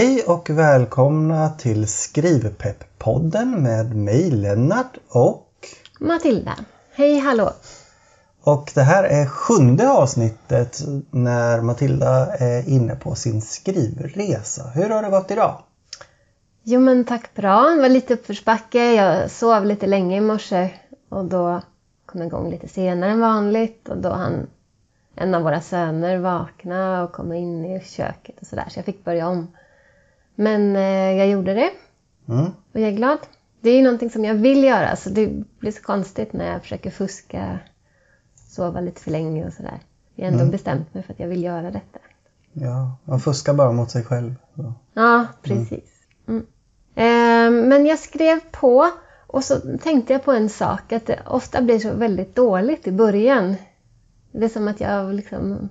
Hej och välkomna till Skrivpepp-podden med mig Lennart och Matilda. Hej hallå! Och det här är sjunde avsnittet när Matilda är inne på sin skrivresa. Hur har det gått idag? Jo men tack bra. Det var lite uppförsbacke. Jag sov lite länge i morse och då kom jag igång lite senare än vanligt och då han en av våra söner vakna och komma in i köket och sådär så jag fick börja om. Men eh, jag gjorde det Mm. och jag är glad. Det är ju någonting som jag vill göra så det blir så konstigt när jag försöker fuska, sova lite för länge och sådär. Jag har ändå Mm. bestämt mig för att jag vill göra detta. Ja, man fuskar bara mot sig själv. Så. Ja, precis. Mm. Eh, men jag skrev på och så tänkte jag på en sak, att det ofta blir så väldigt dåligt i början. Det är som att jag liksom...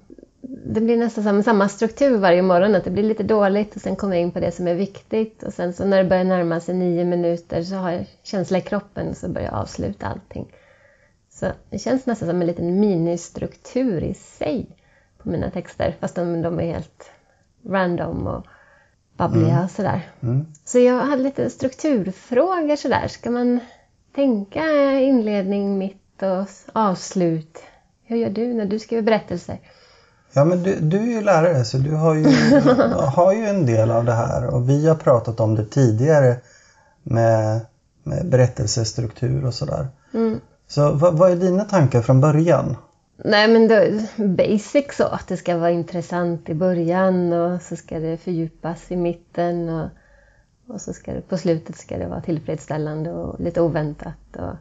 Det blir nästan samma struktur varje morgon, att det blir lite dåligt och sen kommer jag in på det som är viktigt och sen så när det börjar närma sig nio minuter så har jag känsla i kroppen och så börjar jag avsluta allting. Så det känns nästan som en liten ministruktur i sig på mina texter, fast de, de är helt random och babbliga och sådär. Mm. Så jag hade lite strukturfrågor sådär. Ska man tänka inledning, mitt och avslut? Hur gör du när du skriver berättelser? Ja, men du, du är ju lärare så du har ju, har ju en del av det här och vi har pratat om det tidigare med, med berättelsestruktur och sådär. Mm. Så vad, vad är dina tankar från början? Nej men då, basic så, att det ska vara intressant i början och så ska det fördjupas i mitten och, och så ska det på slutet ska det vara tillfredsställande och lite oväntat och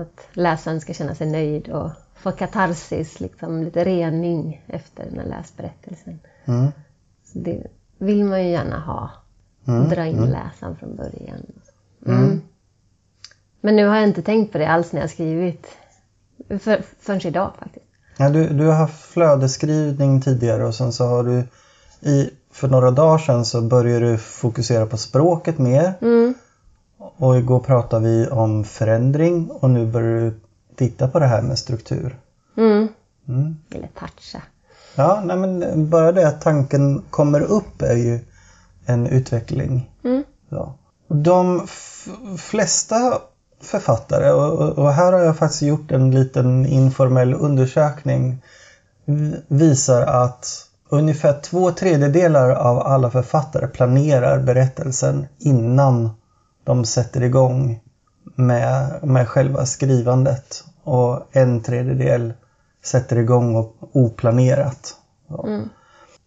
att läsaren ska känna sig nöjd och få katarsis, liksom lite rening efter den här läsberättelsen. Mm. Så det vill man ju gärna ha. Mm. Dra in läsaren från början. Mm. Men nu har jag inte tänkt på det alls när jag skrivit. För, förrän idag faktiskt. Ja, du, du har haft flödesskrivning tidigare och sen så har du i, för några dagar sedan så började du fokusera på språket mer. Mm. Och igår pratade vi om förändring och nu börjar du titta på det här med struktur. Mm. Mm. Eller toucha. Ja, nej men bara det att tanken kommer upp är ju en utveckling. Mm. Ja. De flesta författare, och, och här har jag faktiskt gjort en liten informell undersökning, visar att ungefär två tredjedelar av alla författare planerar berättelsen innan de sätter igång med, med själva skrivandet. Och en tredjedel sätter igång och oplanerat. Mm.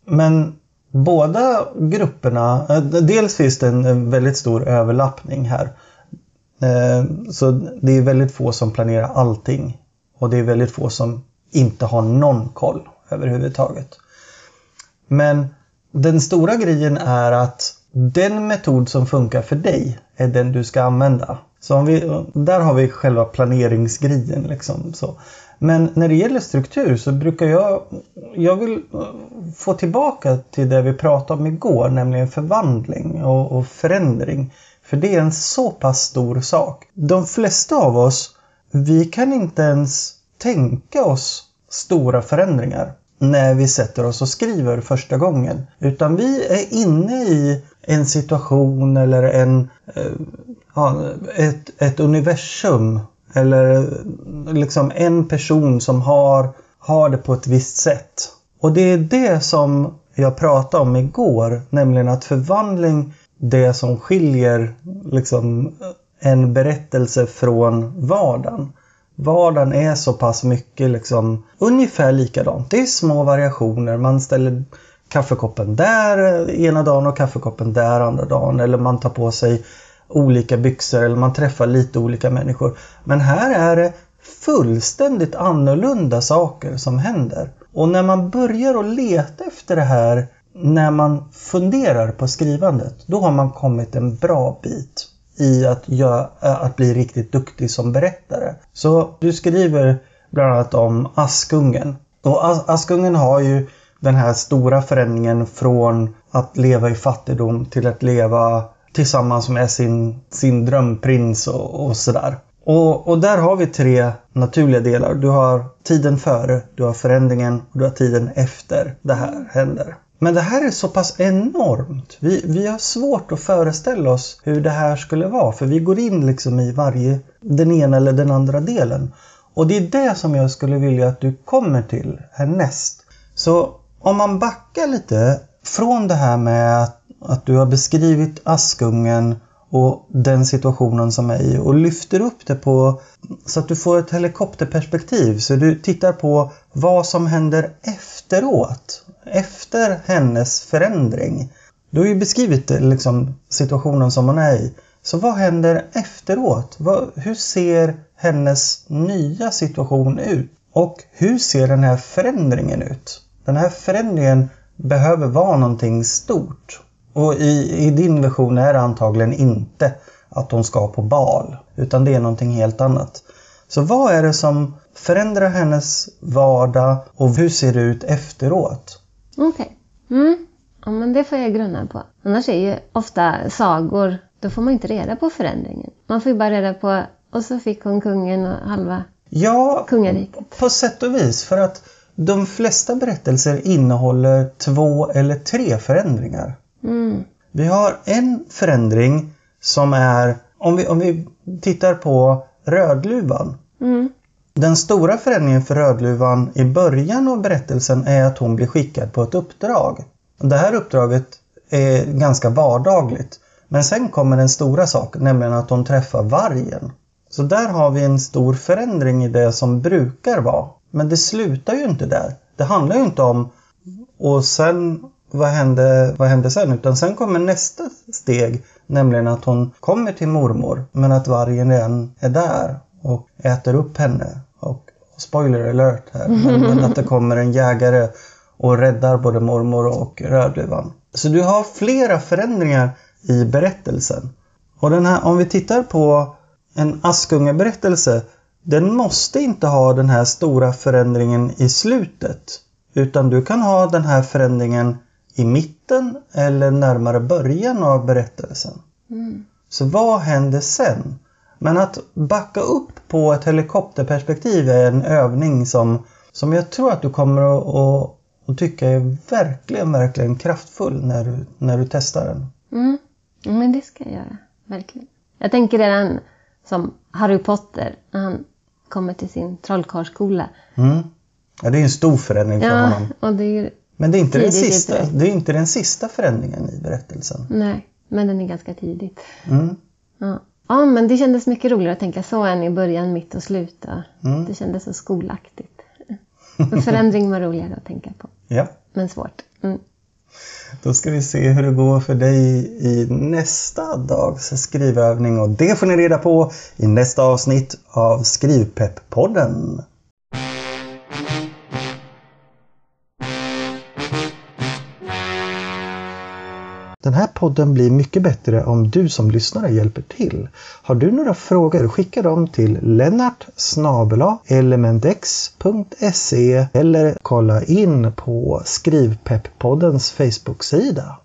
Men båda grupperna, eh, dels finns det en, en väldigt stor överlappning här. Eh, Så det är väldigt få som planerar allting. Och det är väldigt få som inte har någon koll överhuvudtaget. Men den stora grejen är att den metod som funkar för dig är den du ska använda. Så om vi, där har vi själva planeringsgrejen. Liksom, så. Men när det gäller struktur så brukar jag, jag vill eh, få tillbaka till det vi pratade om igår, nämligen förvandling och, och förändring. För det är en så pass stor sak. De flesta av oss, vi kan inte ens tänka oss stora förändringar när vi sätter oss och skriver första gången. Utan vi är inne i en situation eller en, eh, ja, ett, ett universum eller liksom en person som har, har det på ett visst sätt. Och det är det som jag pratade om igår, nämligen att förvandling, det som skiljer liksom en berättelse från vardagen. Vardagen är så pass mycket liksom ungefär likadant. Det är små variationer. Man ställer kaffekoppen där ena dagen och kaffekoppen där andra dagen. Eller man tar på sig olika byxor eller man träffar lite olika människor. Men här är det fullständigt annorlunda saker som händer. Och när man börjar att leta efter det här när man funderar på skrivandet, då har man kommit en bra bit i att, göra, äh, att bli riktigt duktig som berättare. Så du skriver bland annat om Askungen. Och Askungen har ju den här stora förändringen från att leva i fattigdom till att leva tillsammans med sin, sin drömprins och, och sådär. Och, och där har vi tre naturliga delar. Du har tiden före, du har förändringen och du har tiden efter det här händer. Men det här är så pass enormt. Vi, vi har svårt att föreställa oss hur det här skulle vara. För vi går in liksom i varje, den ena eller den andra delen. Och det är det som jag skulle vilja att du kommer till härnäst. Så om man backar lite från det här med att, att du har beskrivit Askungen och den situationen som är i och lyfter upp det på så att du får ett helikopterperspektiv. Så du tittar på vad som händer efteråt. Efter hennes förändring. Du har ju beskrivit liksom, situationen som hon är i. Så vad händer efteråt? Vad, hur ser hennes nya situation ut? Och hur ser den här förändringen ut? Den här förändringen behöver vara någonting stort. Och i, i din version är det antagligen inte att hon ska på bal. Utan det är någonting helt annat. Så vad är det som förändrar hennes vardag och hur ser det ut efteråt? Okej. Okay. Mm. Ja, men det får jag grunna på. Annars är ju ofta sagor, då får man inte reda på förändringen. Man får ju bara reda på, och så fick hon kungen och halva ja, kungariket. på sätt och vis. För att de flesta berättelser innehåller två eller tre förändringar. Mm. Vi har en förändring som är, om vi, om vi tittar på Rödluvan. Mm. Den stora förändringen för Rödluvan i början av berättelsen är att hon blir skickad på ett uppdrag. Det här uppdraget är ganska vardagligt. Men sen kommer den stora saken, nämligen att hon träffar vargen. Så där har vi en stor förändring i det som brukar vara. Men det slutar ju inte där. Det handlar ju inte om och sen vad hände, vad hände sen? Utan sen kommer nästa steg, nämligen att hon kommer till mormor men att vargen redan är där och äter upp henne. Och spoiler alert här, men, men att det kommer en jägare och räddar både mormor och Rödluvan. Så du har flera förändringar i berättelsen. Och den här, om vi tittar på en Askungeberättelse, den måste inte ha den här stora förändringen i slutet. Utan du kan ha den här förändringen i mitten eller närmare början av berättelsen. Mm. Så vad händer sen? Men att backa upp på ett helikopterperspektiv är en övning som, som jag tror att du kommer att, att, att tycka är verkligen, verkligen kraftfull när du, när du testar den. Mm. Men det ska jag göra, verkligen. Jag tänker redan som Harry Potter, när han kommer till sin trollkarlsskola. Mm. Ja, det är en stor förändring för ja, honom. Och det är men det är, inte den sista, det är inte den sista förändringen i berättelsen. Nej, men den är ganska tidigt. Mm. Ja. ja, men det kändes mycket roligare att tänka så än i början, mitt och slut. Mm. Det kändes så skolaktigt. Men förändring var roligare att tänka på, Ja, men svårt. Mm. då ska vi se hur det går för dig i nästa dags skrivövning och det får ni reda på i nästa avsnitt av Skrivpepp-podden. Den här podden blir mycket bättre om du som lyssnare hjälper till. Har du några frågor, skicka dem till lennart elementex.se eller kolla in på Skrivpepp-poddens Facebook-sida.